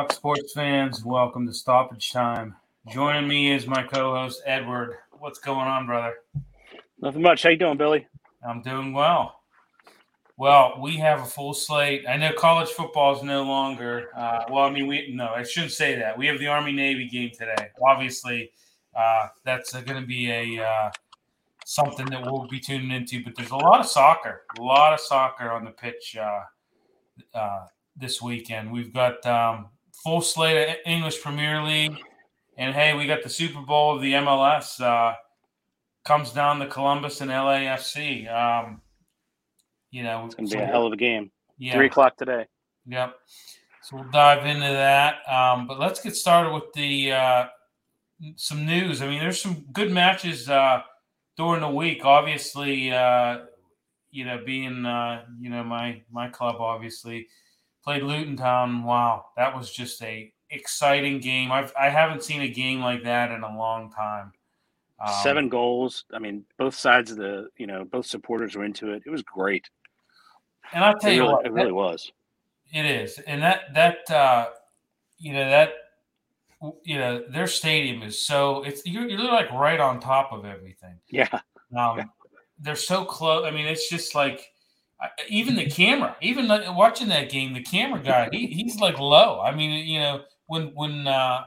Good morning, Let's Talk Sports fans. Welcome to Stoppage Time. Joining me is my co-host Edward. What's going on, brother? Nothing much. How you doing, Billy? I'm doing well. Well, we have a full slate. I know college football is no longer. Uh, well, I mean, we no, I shouldn't say that. We have the Army Navy game today. Obviously, uh, that's going to be a uh, something that we'll be tuning into. But there's a lot of soccer, a lot of soccer on the pitch uh, uh, this weekend. We've got um, full slate of English Premier League, and hey, we got the Super Bowl of the MLS uh, comes down to Columbus and LAFC. Um, you know, it's gonna be a hell of a game. Yeah, three o'clock today. Yep. So we'll dive into that. Um, but let's get started with the uh, some news. I mean, there's some good matches uh, during the week. Obviously, uh, you know, being uh, you know my my club obviously played Luton Town. Wow, that was just a exciting game. I've I haven't seen a game like that in a long time. Um, Seven goals. I mean, both sides of the you know both supporters were into it. It was great. And I'll tell it you really, what, it really that, was. It is, and that that uh, you know that you know their stadium is so it's you're, you're like right on top of everything. Yeah. Um, yeah. They're so close. I mean, it's just like even the camera, even watching that game, the camera guy, he, he's like low. I mean, you know, when when uh,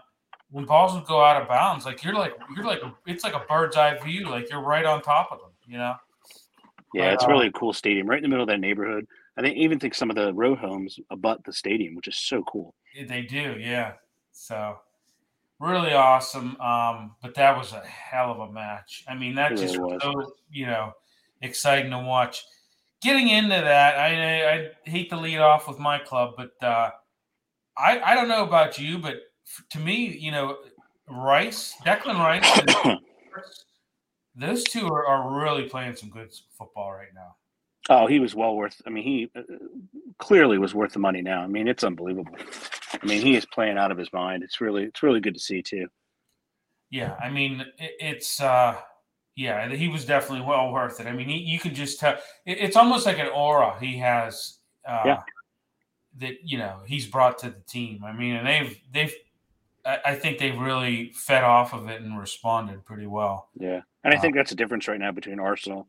when balls would go out of bounds, like you're like you're like it's like a bird's eye view, like you're right on top of them. You know. Yeah, but, it's really uh, a cool stadium, right in the middle of that neighborhood. I think even think some of the row homes abut the stadium, which is so cool. They do, yeah. So really awesome. Um, but that was a hell of a match. I mean, that It just was. so you know exciting to watch. Getting into that, I, I I hate to lead off with my club, but uh, I I don't know about you, but f- to me, you know, Rice, Declan Rice, and those two are, are really playing some good football right now. Oh, he was well worth. I mean, he uh, clearly was worth the money. Now, I mean, it's unbelievable. I mean, he is playing out of his mind. It's really, it's really good to see too. Yeah, I mean, it, it's uh yeah, he was definitely well worth it. I mean, he, you could just tell it, it's almost like an aura he has. Uh, Yeah. That you know he's brought to the team. I mean, and they've they've I think they've really fed off of it and responded pretty well. Yeah, and I Uh, think that's a difference right now between Arsenal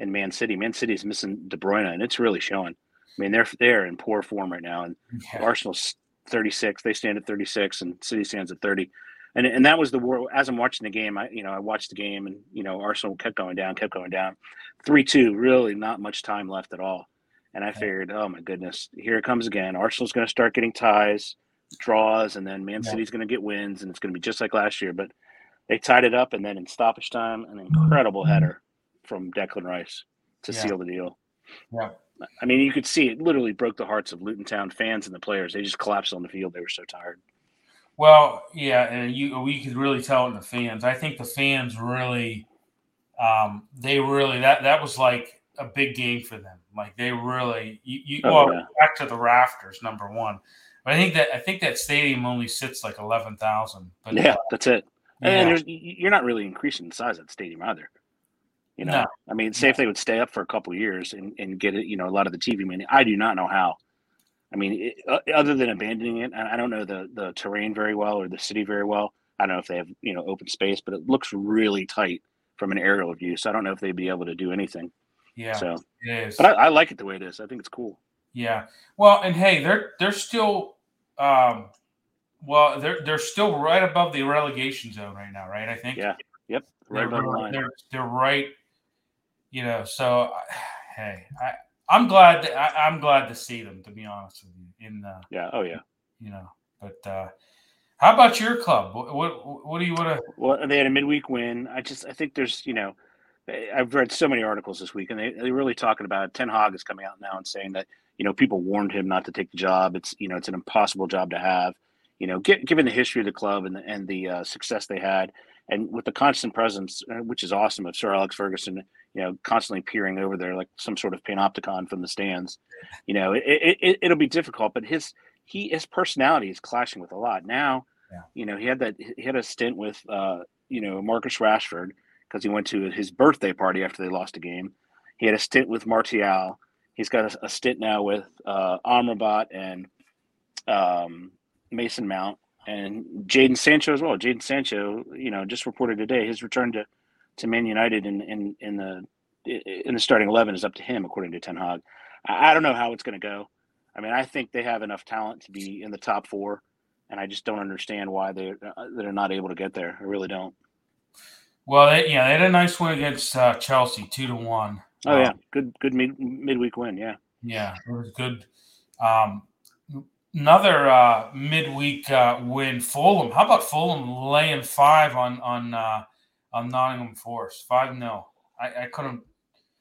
and Man City. Man City is missing De Bruyne, and it's really showing. I mean, they're they're in poor form right now, and Yeah. Arsenal's 36. They stand at 36, and City stands at 30. And and that was the war. As I'm watching the game, I you know I watched the game, and you know Arsenal kept going down, kept going down. Three two, really not much time left at all. And I figured, oh my goodness, here it comes again. Arsenal's going to start getting ties, draws, and then Man. City's going to get wins, and it's going to be just like last year. But they tied it up, and then in stoppage time, an incredible mm-hmm. header from Declan Rice to Yeah. seal the deal. Yeah. I mean, you could see it literally broke the hearts of Luton Town fans and the players. They just collapsed on the field. They were so tired. Well, yeah, and you we could really tell in the fans. I think the fans really, um, they really that that was like a big game for them. Like they really, you, you Oh, well yeah. back to the rafters, number one. But I think that I think that stadium only sits like eleven thousand. But Yeah, that's it. yeah. And you're not really increasing the size of the stadium either. You know, No. I mean, say if they would stay up for a couple of years and, and get it, you know, a lot of the TV money. I do not know how. I mean, it, uh, other than abandoning it, I don't know the the terrain very well or the city very well. I don't know if they have you know open space, but it looks really tight from an aerial view. So I don't know if they'd be able to do anything. yeah, So, it is. but I, I like it the way it is. I think it's cool. Yeah. Well, and hey, they're they're still um well, they're they're still right above the relegation zone right now, right? I think. Yeah. Yep. Right They're, above the line. they're they're right. You know, so hey, I I'm glad that I, I'm glad to see them to be honest with you in the Yeah. Oh yeah. you know, but uh how about your club? What what, what do you want to Well, they had a midweek win. I just I think there's you know I've read so many articles this week, and they they're really talking about Ten Hag is coming out now and saying that you know people warned him not to take the job. It's you know it's an impossible job to have. You know, gi- given the history of the club and the, and the uh, success they had, and with the constant presence, uh, which is awesome, of Sir Alex Ferguson, you know, constantly peering over there like some sort of panopticon from the stands. You know, it, it, it it'll be difficult, but his he his personality is clashing with a lot now. Yeah. You know, he had that he had a stint with uh, you know Marcus Rashford because he went to his birthday party after they lost a game. He had a stint with Martial. He's got a, a stint now with uh, Amrabat and um, Mason Mount, and Jadon Sancho as well. Jadon Sancho, you know, just reported today his return to, to Man United in, in, in the in the starting eleven is up to him, according to Ten Hag. I, I don't know how it's going to go. I mean, I think they have enough talent to be in the top four, and I just don't understand why they uh, they're not able to get there. I really don't. Well, they, yeah, they had a nice win against uh, Chelsea, two to one. Oh um, yeah, good good mid midweek win. Yeah, yeah, it was good. Um, another uh, midweek uh, win, Fulham. How about Fulham laying five on on on Nottingham Forest, five 0 I, I couldn't.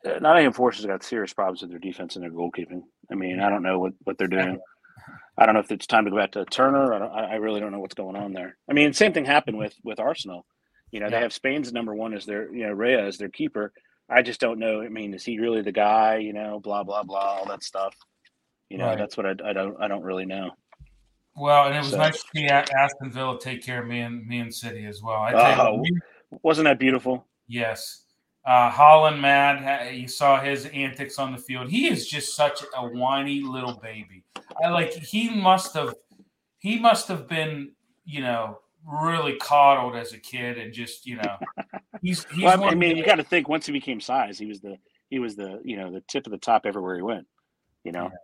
Uh, Nottingham Forest has got serious problems with their defense and their goalkeeping. I mean, I don't know what, what they're doing. I don't know if it's time to go back to Turner. I, I really don't know what's going on there. I mean, same thing happened with with Arsenal. You know, yeah. they have Spain's number one as their you know Raya as their keeper. I just don't know. I mean, is he really the guy? You know, blah blah blah, all that stuff. You know, right. that's what I, I don't I don't really know. Well, and it was so. nice to see Aston Villa take care of me and me and City as well. I wasn't that beautiful? Yes. Uh, Haaland, mad. You saw his antics on the field. He is just such a whiny little baby. I like. He must have. He must have been, you know, really coddled as a kid, and just, you know, he's. he's well, I mean, you got to think. Once he became size, he was the he was the you know the tip of the top everywhere he went. You know. Yeah.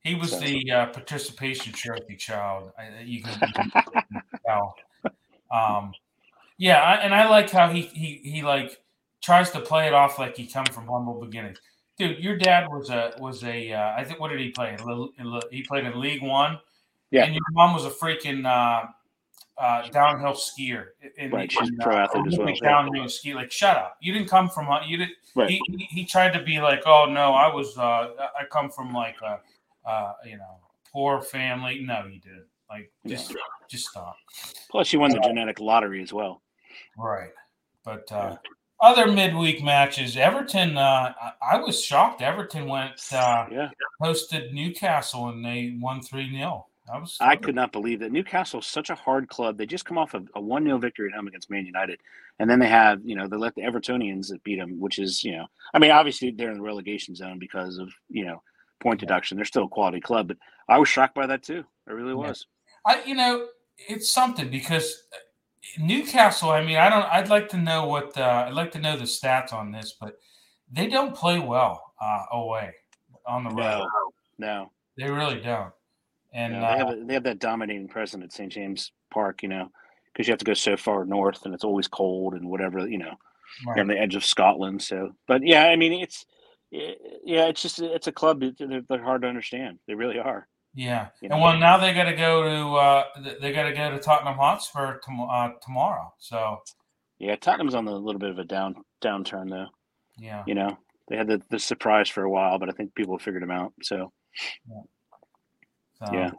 He was so. the uh, participation trophy child. I, you can, tell. Um, yeah, I, and I like how he he he like tries to play it off like he come from humble beginnings. Dude, your dad was a was a uh, I think what did he play? He played in League One. Yeah, and your mom was a freaking uh, uh, downhill skier. In, right, she's in, pro uh, athlete as well. Downhill yeah. ski. Like, shut up! You didn't come from you did. Right. He, he tried to be like, oh no, I was uh, I come from like a uh, you know, poor family. No, you didn't. Like, just yeah. just stop. Plus, you won the genetic lottery as well. Right, but uh, other midweek matches, Everton. Uh, I, I, was shocked. Everton went uh, yeah. hosted Newcastle and they won three 0 I was. I could not believe that Newcastle is such a hard club. They just come off a, a one 0 victory at home against Man United, and then they have you know they let the Evertonians beat them, which is you know I mean obviously they're in the relegation zone because of you know point deduction. They're still a quality club, but I was shocked by that too. I really was. I, you know, it's something because Newcastle. I mean, I don't. I'd like to know what. Uh, I'd like to know the stats on this, but they don't play well uh, away on the road. No, no, they really don't. And no, they, have uh, a, they have that dominating presence at St. James Park. You know, because you have to go so far north, and it's always cold and whatever. You know, right. on the edge of Scotland. So, but yeah, I mean, it's yeah, it's just it's a club. They're, they're hard to understand. They really are. Yeah, you know? and well, now they got to go to uh, they got to go to Tottenham Hotspur tom- uh, tomorrow. So yeah, Tottenham's on a little bit of a down downturn though. Yeah, you know they had the, the surprise for a while, but I think people figured them out. So yeah, so, yeah.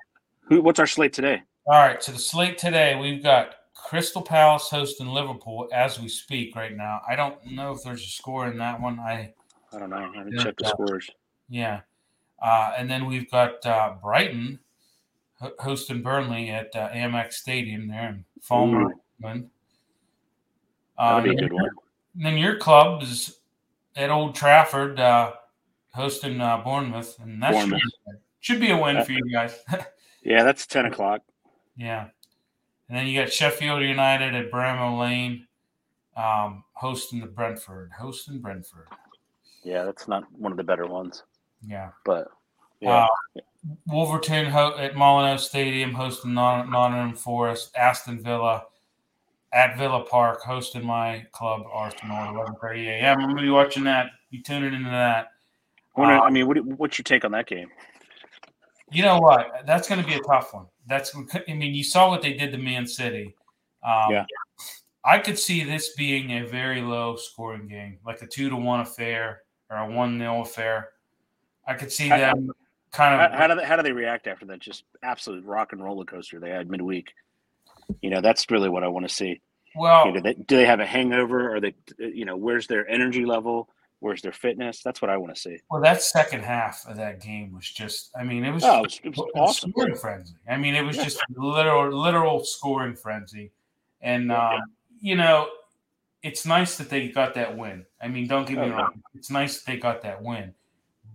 Who? What's our slate today? All right, so the slate today we've got Crystal Palace hosting Liverpool as we speak right now. I don't know if there's a score in that one. I I don't know. I haven't checked the scores. Yeah. Uh, and then we've got uh, Brighton hosting Burnley at uh, Amex Stadium there in Falmer. That would be a good one. then your club is at Old Trafford uh, hosting uh, Bournemouth, and that Bournemouth. Should, should, be a win for you guys. yeah, that's ten o'clock. Yeah, and then you got Sheffield United at Bramall Lane um, hosting the Brentford, hosting Brentford. Yeah, that's not one of the better ones. Yeah, but yeah. Uh, Wolverton ho- at Molineux Stadium hosting Nottingham Forest, Aston Villa at Villa Park hosting my club Arsenal at 11:30 a.m. I'm gonna be watching that. Be tuning into that. I, wonder, uh, I mean, what, what's your take on that game? You know what? That's going to be a tough one. That's. I mean, you saw what they did to Man City. Um, yeah. I could see this being a very low scoring game, like a two to one affair or a one nil affair. I could see them kind of. How, how, do they, how do they react after that just absolute rock and roller coaster they had midweek? You know, that's really what I want to see. Well, you know, do, they, do they have a hangover? Or they, you know, where's their energy level? Where's their fitness? That's what I want to see. Well, that second half of that game was just, I mean, it was, oh, it was, it was awesome. scoring frenzy. I mean, it was yeah. just literal, literal scoring frenzy. And, yeah. um, you know, it's nice that they got that win. I mean, don't get me oh, wrong. It's nice that they got that win.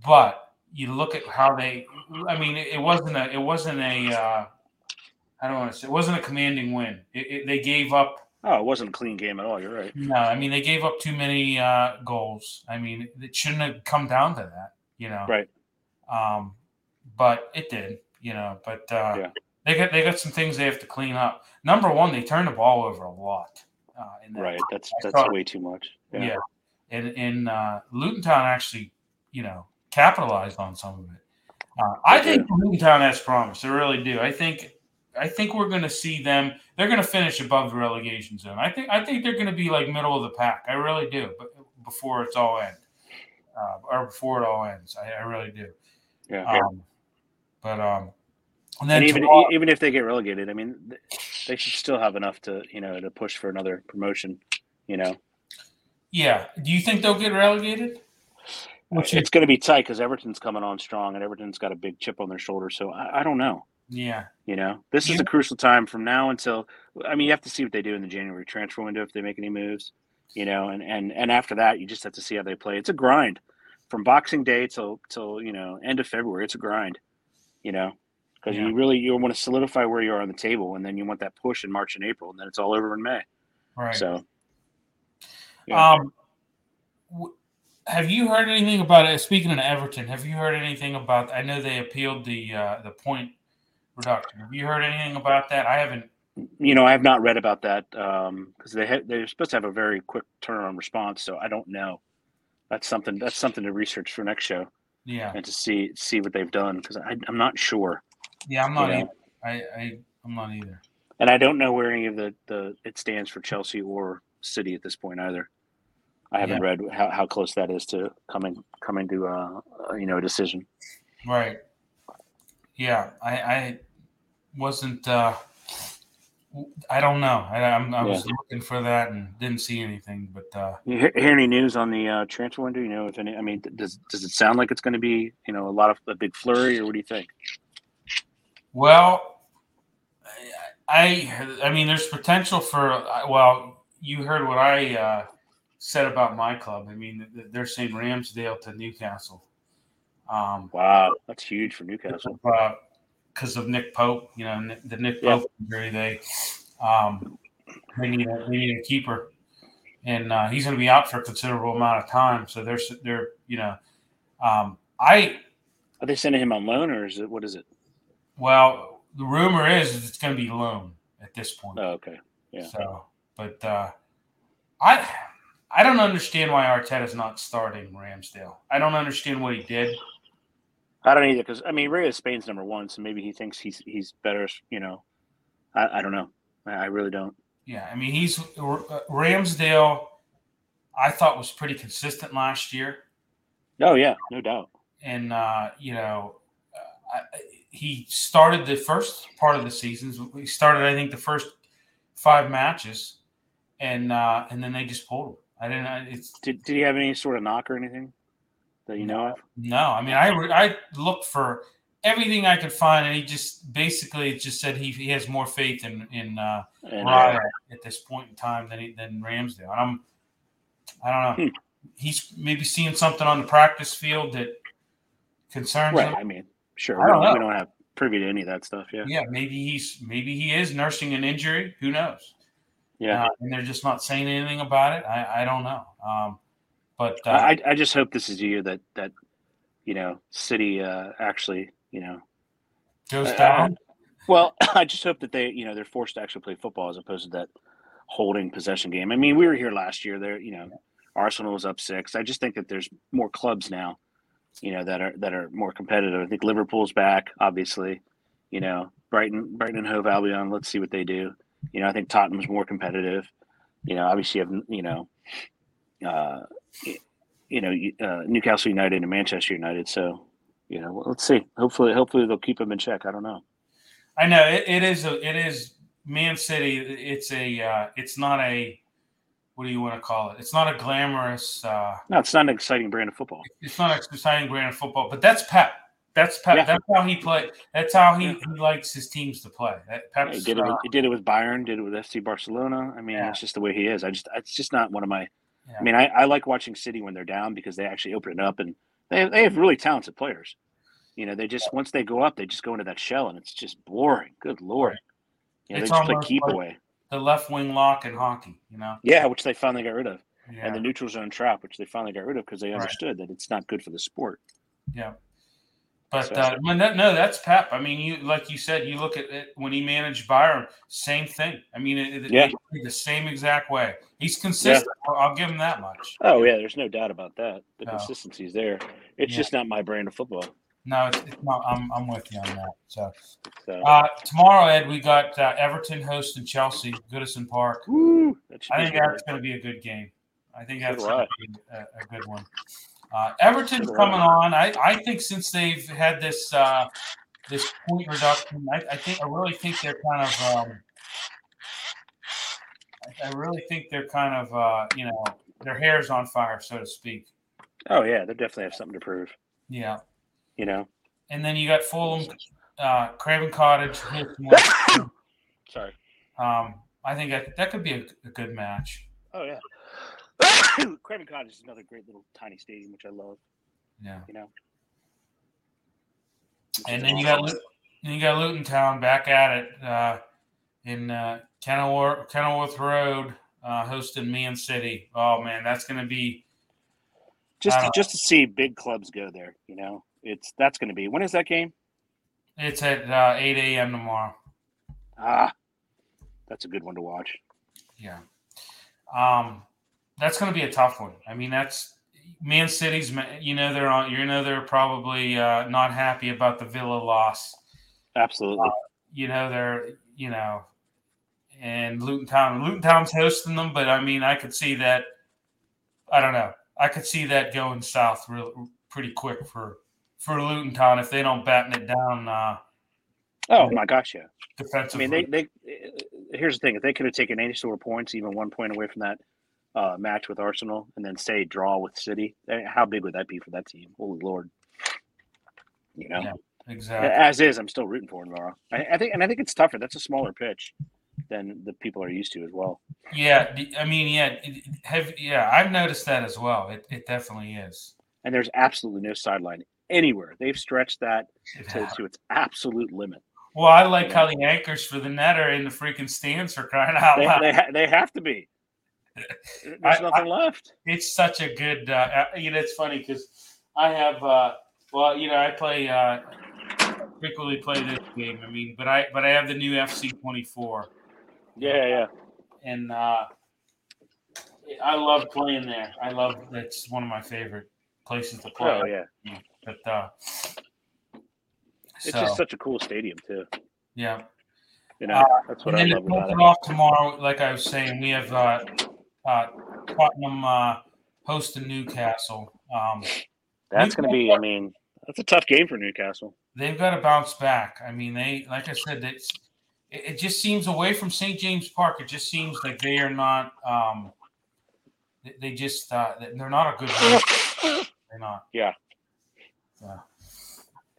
But you look at how they. I mean, it, wasn't a. It wasn't a. Uh, I don't want to say it wasn't a commanding win. It, it, they gave up. Oh, it wasn't a clean game at all. You're right. No, I mean they gave up too many uh, goals. I mean it shouldn't have come down to that. You know. Right. Um, but it did. You know. But uh, Yeah. they got they got some things they have to clean up. Number one, they turned the ball over a lot. Uh, in that Right. That's I that's thought- way too much. yeah. And and uh, Luton Town actually, you know, capitalized on some of it. Uh, I think Town has promise. I really do. I think I think we're going to see them. They're going to finish above the relegation zone. I think I think they're going to be like middle of the pack. I really do. But before it's all end, uh, or before it all ends, I, I really do. Yeah. Um, but um, and then and even tomorrow- even if they get relegated, I mean, they should still have enough to you know to push for another promotion. You know, yeah. Do you think they'll get relegated? What's your- it's going to be tight because Everton's coming on strong, and Everton's got a big chip on their shoulder. So I, I don't know. yeah. You know, this is a crucial time from now until. I mean, you have to see what they do in the January transfer window if they make any moves. You know, and and and after that, you just have to see how they play. It's a grind from Boxing Day till till you know end of February. It's a grind. You know, because Yeah. you really you want to solidify where you are on the table, and then you want that push in March and April, and then it's all over in May. Right. So. yeah. Um, w- have you heard anything about it? Speaking of Everton, have you heard anything about? I know they appealed the uh, the point reduction. Have you heard anything about that? I haven't. you know, I have not read about that because they ha- they're supposed to have a very quick turnaround response. So I don't know. That's something. That's something to research for next show Yeah, and to see see what they've done because I'm not sure, yeah, I'm not. Either. I, I I'm not either. and I don't know where any of the the it stands for Chelsea or City at this point either. I haven't read how, how close that is to coming coming to uh, uh, you know a decision. Right. Yeah, I I wasn't. uh I don't know. I, I'm, I was looking for that and didn't see anything. But uh, You hear, hear any news on the uh, transfer window? You know, if any, I mean, does does it sound like it's going to be you know a lot of a big flurry, or what do you think? Well, I I mean, there's potential for. Well, you heard what I uh, said about my club. I mean, they're saying Ramsdale to Newcastle. Um, Wow, that's huge for Newcastle. because of Nick Pope, you know, the Nick Yeah. Pope injury, they um, they need a, they need a keeper, and uh, he's going to be out for a considerable amount of time. So they're they're you know, um, I Are they sending him on loan, or is it what is it? well, the rumor is it's going to be loan at this point. Oh, okay. Yeah. So, but uh, I I don't understand why Arteta's not starting Ramsdale. I don't understand what he did. I don't either because I mean, Ray is Spain's number one, so maybe he thinks he's he's better. You know, I, I don't know. I, I really don't. Yeah, I mean he's uh, Ramsdale. I thought was pretty consistent last year, Oh yeah, no doubt. and uh, you know, uh, I, he started the first part of the seasons. He started, I think, the first five matches, and uh, and then they just pulled him. I didn't. I- It's Did Did he have any sort of knock or anything that you know of? no. I mean, I I looked for everything I could find, and he just basically just said he, he has more faith in in uh, And, uh, at this point in time than he, than Ramsdale. And I'm, I don't know. Hmm. He's maybe seeing something on the practice field that concerns right. him. I mean, sure. I We don't don't, we don't have privy to any of that stuff. Yeah. Yeah, maybe he's maybe he is nursing an injury. Who knows? Yeah. Uh, and they're just not saying anything about it. I, I don't know. Um, but uh, I I just hope this is the year that that you know City uh, actually you know. goes uh, down. Well, I just hope that they you know they're forced to actually play football as opposed to that holding possession game. I mean, we were here last year. There, you know, Arsenal was up six. I just think that there's more clubs now, you know, that are that are more competitive. I think Liverpool's back, obviously. You know, Brighton, Brighton and Hove Albion. Let's see what they do. You know, I think Tottenham's more competitive. You know, obviously you have you know, uh, you know, uh, Newcastle United and Manchester United. So, you know, let's see. Hopefully, hopefully they'll keep them in check. I don't know. I know it, it is a it is Man City. It's a uh, it's not a what do you want to call it? It's not a glamorous. Uh, No, it's not an exciting brand of football. it's not an exciting brand of football, but that's Pep. That's Pep. Yeah. That's how he play. That's how he, Yeah. he likes his teams to play. That Pep's, He did it. With, he did it with Bayern. Did it with FC Barcelona. I mean, Yeah. it's just the way he is. I just, it's just not one of my. Yeah. I mean, I, I like watching City when they're down because they actually open it up and They have, they have really talented players. You know, they just once they go up, they just go into that shell, and it's just boring. Good lord. You know, It's they just play keep like- away. The left wing lock in hockey, you know. Yeah, which they finally got rid of, Yeah. and the neutral zone trap, which they finally got rid of because they Right. understood that it's not good for the sport. Yeah. But So- uh, that, no, that's Pep. I mean, you like you said, you look at it when he managed Bayern, same thing. I mean, it, it- Yeah. play the same exact way. He's consistent. I'll, I'll give him that much. Oh yeah, there's no doubt about that. The No. consistency's there. It's Yeah. just not my brand of football. No, it's, it's not. I'm, I'm with you on that. So So, uh, tomorrow, Ed, we got uh, Everton hosting Chelsea, Goodison Park. woo, I think that's going to be a good game. I think that's do going I. to be a, a good one. Uh, Everton's coming on. I, I think since they've had this uh, this point reduction, I, I think I really think they're kind of. Um, I, I really think they're kind of uh, you know their hair's on fire, so to speak. Oh yeah, they definitely have something to prove. Yeah, You know. and then you got Fulham, uh, Craven Cottage. Sorry. um, I think that, that could be a, a good match. Oh yeah. Craven Cottage is another great little tiny stadium, which I love. Yeah. You know. And then you got then you got Luton Town back at it uh, in uh, Kenilworth, Kenilworth Road, uh, hosting Man City. Oh man, that's going to be just to, just to see big clubs go there. You know, it's that's going to be. When is that game? it's at uh, eight a.m. tomorrow. Ah, that's a good one to watch. Yeah, um, that's going to be a tough one. I mean, that's Man City's. You know they're on. You know they're probably uh, not happy about the Villa loss. Absolutely. you know they're you know and Luton Town Luton Town's hosting them but I mean I could see that I don't know I could see that going south real pretty quick for for Luton Town if they don't batten it down uh oh my gosh, yeah. I mean, they they. Here's the thing: if they could have taken any sort of points, even one point away from that uh, match with Arsenal, and then say draw with City, eh, how big would that be for that team? Holy Lord! You know, Yeah. exactly as is, I'm still rooting for Laura. I, I think, and I think it's tougher. That's a smaller pitch than the people are used to as well. yeah I mean yeah have yeah I've noticed that as well it, it definitely is And there's absolutely no sideline anywhere. They've stretched that to, to its absolute limit. well I like how the anchors for the net are in the freaking stands for crying out They, loud they, ha- they have to be. There's I- nothing left. it's such a good uh, uh, you know it's funny because i have uh well you know i play uh frequently play this game i mean but i but i have the new fc24 Yeah, yeah. and uh i love playing there i love that's one of my favorite places to play Oh, yeah. but uh It's so, just such a cool stadium too. yeah You know, Uh, that's what and I then love about it. it off tomorrow, like I was saying, we have uh, uh, Tottenham uh, hosting Newcastle. Um, That's going to be. I mean, that's a tough game for Newcastle. they've got to bounce back. I mean, they like I said, it's, it, it just seems away from St. James Park. It just seems like they are not. Um, they, they just uh, they're not a good. road team. They're not. Yeah. So,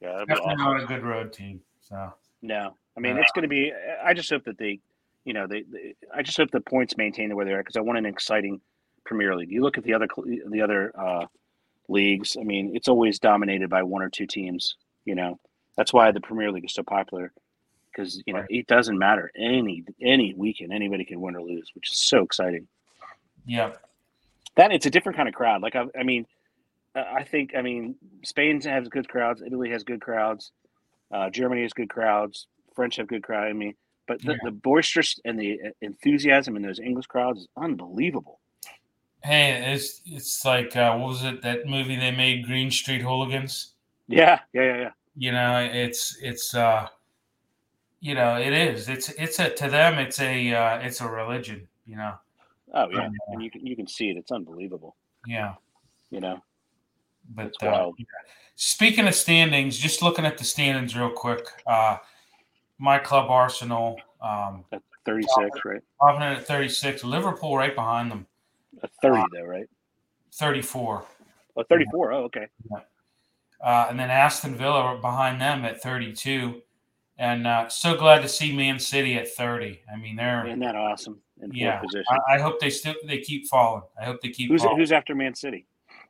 Yeah, definitely awesome. not a good road team. So No, I mean Uh, it's going to be. I just hope that they, you know, they. they I just hope the points maintain the way they are because I want an exciting Premier League. You look at the other the other uh, leagues. I mean, it's always dominated by one or two teams. You know, that's why the Premier League is so popular because you know Right. it doesn't matter any any weekend anybody can win or lose, which is so exciting. yeah, That it's a different kind of crowd. Like I, I mean, I think I mean Spain has good crowds. Italy has good crowds. Uh, Germany has good crowds. French have good crowd. I mean, but the, Yeah. the boisterous and the uh, enthusiasm in those English crowds is unbelievable. hey, it's it's like uh, what was it that movie they made, Green Street Hooligans? Yeah, yeah, yeah, yeah. you know it's it's uh you know it is it's it's a to them it's a uh it's a religion you know Oh yeah, Yeah. and you can you can see it. It's unbelievable. yeah You know. but uh, speaking of standings just looking at the standings real quick uh my club arsenal um At 36, right? popping at 36 liverpool right behind them At 30 though, right? 34 Oh, 34. Oh, okay. uh and then aston villa behind them at 32 and uh so glad to see man city at 30 i mean they're Isn't that awesome? In Yeah, position. I, I hope they still they keep falling. I hope they keep who's falling. who's after Man City?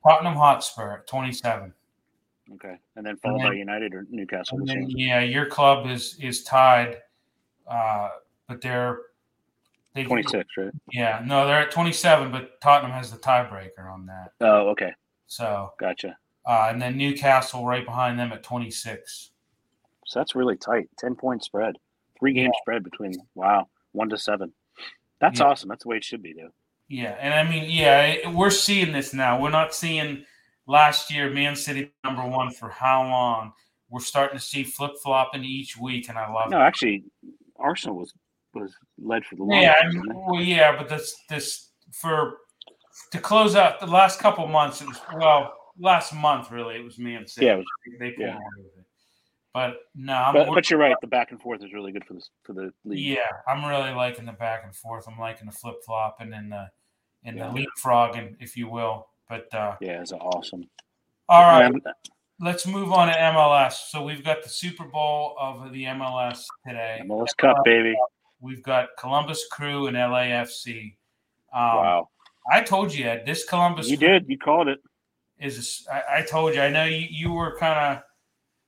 Tottenham Hotspur at 27. Okay, and then followed then- by United or Newcastle. And then, yeah, your club is is tied, uh, but they're they 26, right? Yeah, no, they're at 27, but Tottenham has the tiebreaker on that. Oh, okay, So, gotcha. uh, and then Newcastle right behind them at 26. So that's really tight. 10 point spread, three game spread between, wow, one to seven. That's Yeah. awesome. That's the way it should be, though. Yeah, and I mean, yeah, we're seeing this now. We're not seeing last year Man City number one for how long. We're starting to see flip flopping each week, and I love No, it. actually, Arsenal was was led for the longest. Yeah, I wasn't mean, it? well, yeah, but this this for to close out the last couple months. It was well, last month really. It was Man City. Yeah, was- they pulled yeah. away with it. But no, I'm, But, but you're right. The back and forth is really good for the for the league. Yeah, I'm really liking the back and forth. I'm liking the flip flopping and the and Yeah. the leapfrogging, if you will. But uh, Yeah, it's awesome. all right, let's move on to MLS. So we've got the Super Bowl of the MLS today. MLS Cup, baby. We've got Columbus Crew and LAFC. Um, wow, I told you Ed, this Columbus you did. You called it. is. a I, I told you. I know you, you were kind of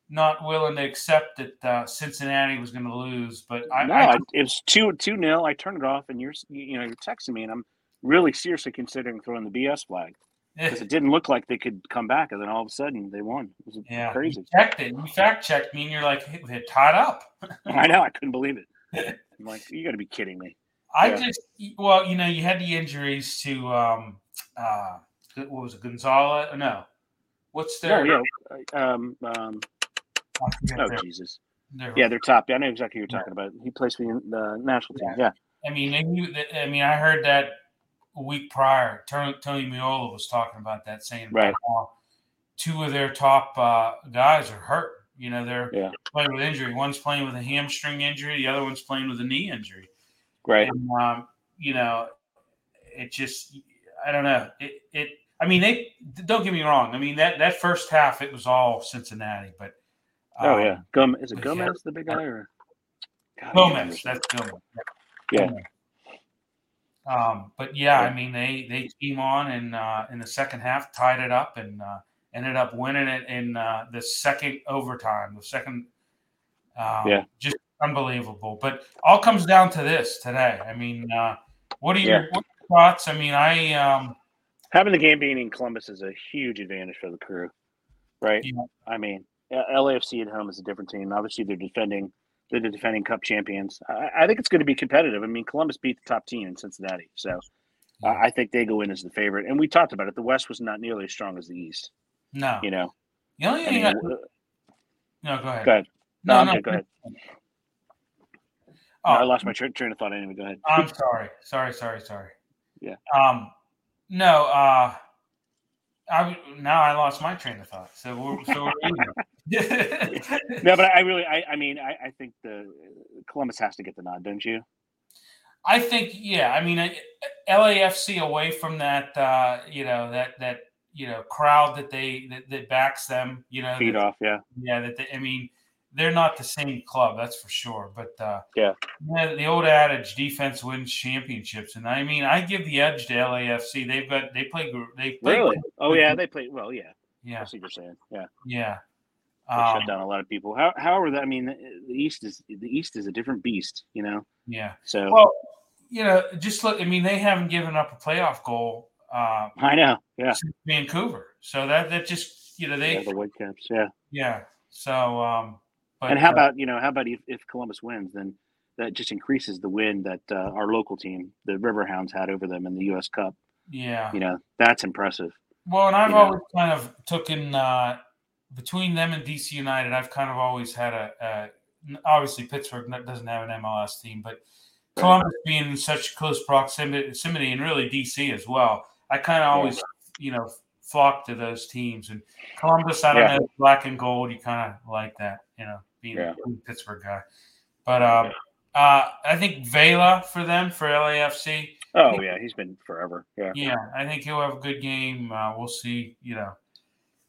not willing to accept that uh, Cincinnati was going to lose, but I, no, I I, it was two two nil. I turned it off, and you're you you know you're texting me, and I'm really seriously considering throwing the BS flag because it didn't look like they could come back, and then all of a sudden they won. It was yeah, crazy. You checked it. You fact checked me, and you're like, hey, they're tied up. I know. I couldn't believe it. I'm like, you got to be kidding me. I Yeah. just well, you know, you had the injuries to um uh what was it, Gonzalez? No. What's Oh their yeah. Um, um, oh their- Jesus. their- Yeah, they're top. I know exactly what you're talking about. He plays for the the national team. Yeah. I mean, they I mean, I heard that a week prior. Tony, Tony Meola was talking about that, saying Right. two of their top uh, guys are hurt. You know, they're Yeah. playing with injury. One's playing with a hamstring injury. The other one's playing with a knee injury. Right. And, um, you know, it just, I don't know. It, it, I mean, they don't get me wrong. I mean, that, that first half, it was all Cincinnati, but. Oh um, yeah. Gomez is it yeah. The big guy or God, Gomez. That's Gomez. Yeah. Um, but yeah, I mean, they they came on and uh, in the second half tied it up and uh, ended up winning it in uh, the second overtime. The second, um, Yeah. just unbelievable. But all comes down to this today. I mean, uh, what are your, Yeah. what are your thoughts? I mean, I um, Having the game being in Columbus is a huge advantage for the crew, right? Yeah. I mean, LAFC at home is a different team. Obviously, they're defending. They're the defending Cup champions. I, I think it's going to be competitive. I mean, Columbus beat the top team in Cincinnati, so uh, I think they go in as the favorite. And we talked about it. The West was not nearly as strong as the East. no. You know. The only I mean, no, go ahead. go ahead. No, No, I'm no, good. Go ahead. Oh, I lost my tra- train of thought anyway. Go ahead. I'm sorry. Sorry, sorry, sorry. Yeah. Um no, uh I now I lost my train of thought. So we're so we're. No, but I really, I, I mean, I, I think the Columbus has to get the nod, don't you? I think yeah, I mean I- LAFC away from that uh you know that that you know crowd that they that, that backs them, you know, Feed that- off, yeah. yeah, that they, I mean they're not the same club, that's for sure. But uh Yeah. yeah, the old adage, defense wins championships, and I mean, I give the edge to LAFC. They've got they play they play Really? Oh yeah, they play well. Yeah, yeah I see what you're saying. Yeah, yeah. Um, shut down a lot of people. How, however, that I mean, the, East is the East is a different beast, you know. yeah. So Well, you know, just look. I mean, they haven't given up a playoff goal uh, I know. Yeah, since Vancouver, so that that just you know they yeah the Whitecaps. Yeah, yeah. So um, but and how uh, about you know how about if, if Columbus wins, then that just increases the win that uh, our local team, the Riverhounds, had over them in the U.S. Cup. yeah. You know, that's impressive. Well, and I've you know. always kind of taken uh, between them and DC United. I've kind of always had a, a obviously Pittsburgh doesn't have an MLS team, but Columbus being in such close proximity, and really DC as well. I kind of always you know flock to those teams. And Columbus, I don't Yeah. know, black and gold. You kind of like that, you know, being Yeah. a Pittsburgh guy. But um, uh, I think Vela for them for LAFC. Oh yeah, he's been forever. Yeah. Yeah, I think he'll have a good game. Uh, we'll see, you know,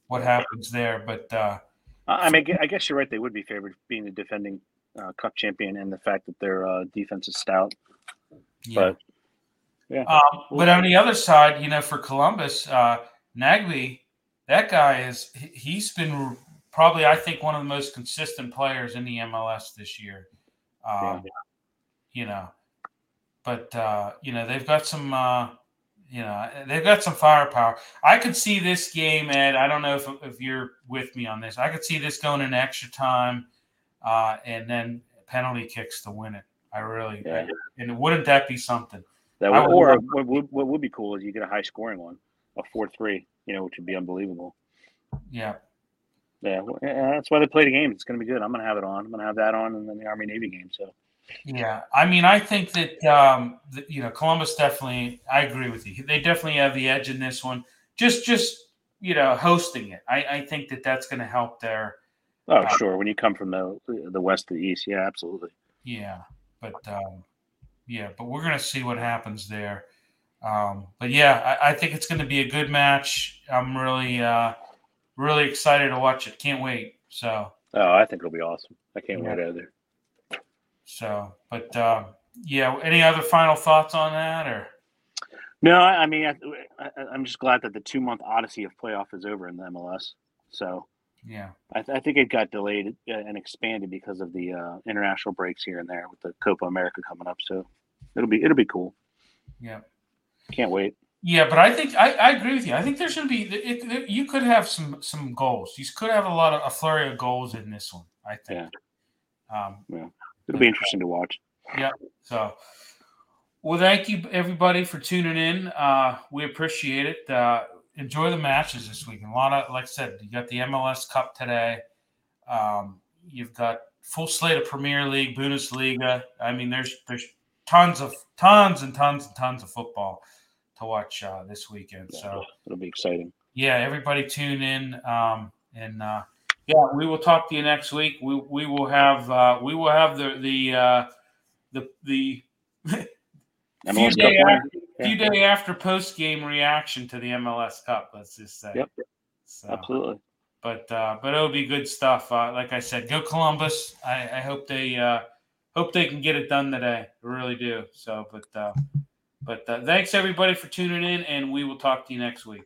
what happens there. But uh, I mean, I guess you're right. They would be favored being the defending uh, cup champion and the fact that their uh, defense is stout. yeah. But yeah, Um, but on the other side, you know, for Columbus, uh, Nagbe that guy is he's been probably I think one of the most consistent players in the MLS this year. Um, yeah. You know, but uh, you know they've got some. You know they've got some firepower. I could see this game, Ed. I don't know if if you're with me on this. I could see this going in extra time, uh, and then penalty kicks to win it. I really, yeah. I, and wouldn't that be something? That would, or what would, what would be cool is you get a high scoring one, a four three, you know, which would be unbelievable. Yeah. Yeah, that's why they play the game. It's going to be good. I'm going to have it on. I'm going to have that on, and then the Army Navy game. So. Yeah, I mean, I think that um, you know Columbus definitely. I agree with you. They definitely have the edge in this one. Just, just you know, hosting it. I, I think that that's going to help their. Oh, uh, sure. When you come from the the west to the east, yeah, absolutely. Yeah, but um, yeah, but we're going to see what happens there. Um, but yeah, I, I think it's going to be a good match. I'm really, uh, really excited to watch it. Can't wait. So. Oh, I think it'll be awesome. I can't yeah. wait either. So, but uh, yeah, any other final thoughts on that or? No, I mean, I, am just glad that the two month odyssey of playoff is over in the MLS. So, yeah, I, th- I think it got delayed uh, and expanded because of the uh, international breaks here and there with the Copa America coming up. So, it'll be it'll be cool. Yeah, can't wait. Yeah, but I think I, I agree with you. I think there's going to be it, it, you could have some some goals. You could have a lot of a flurry of goals in this one. I think. Yeah. Um, yeah. It'll be interesting to watch. Yeah. So, well, thank you everybody for tuning in. Uh, we appreciate it. Uh, enjoy the matches this week. And a lot of, like I said, you got the MLS Cup today. Um, you've got full slate of Premier League, Bundesliga. I mean, there's there's tons of tons and tons and tons of football to watch uh, this weekend. Yeah, so it'll be exciting. Yeah, everybody tune in. Um, and uh, yeah, we will talk to you next week. We we will have uh, we will have the the uh, the the few day after, few day after post game reaction to the MLS Cup. Let's just say. Yep. So, Absolutely. But uh, but it'll be good stuff. Uh, like I said, go Columbus. I, I hope they uh, hope they can get it done today. I really do. So, but uh, but uh, thanks everybody for tuning in, and we will talk to you next week.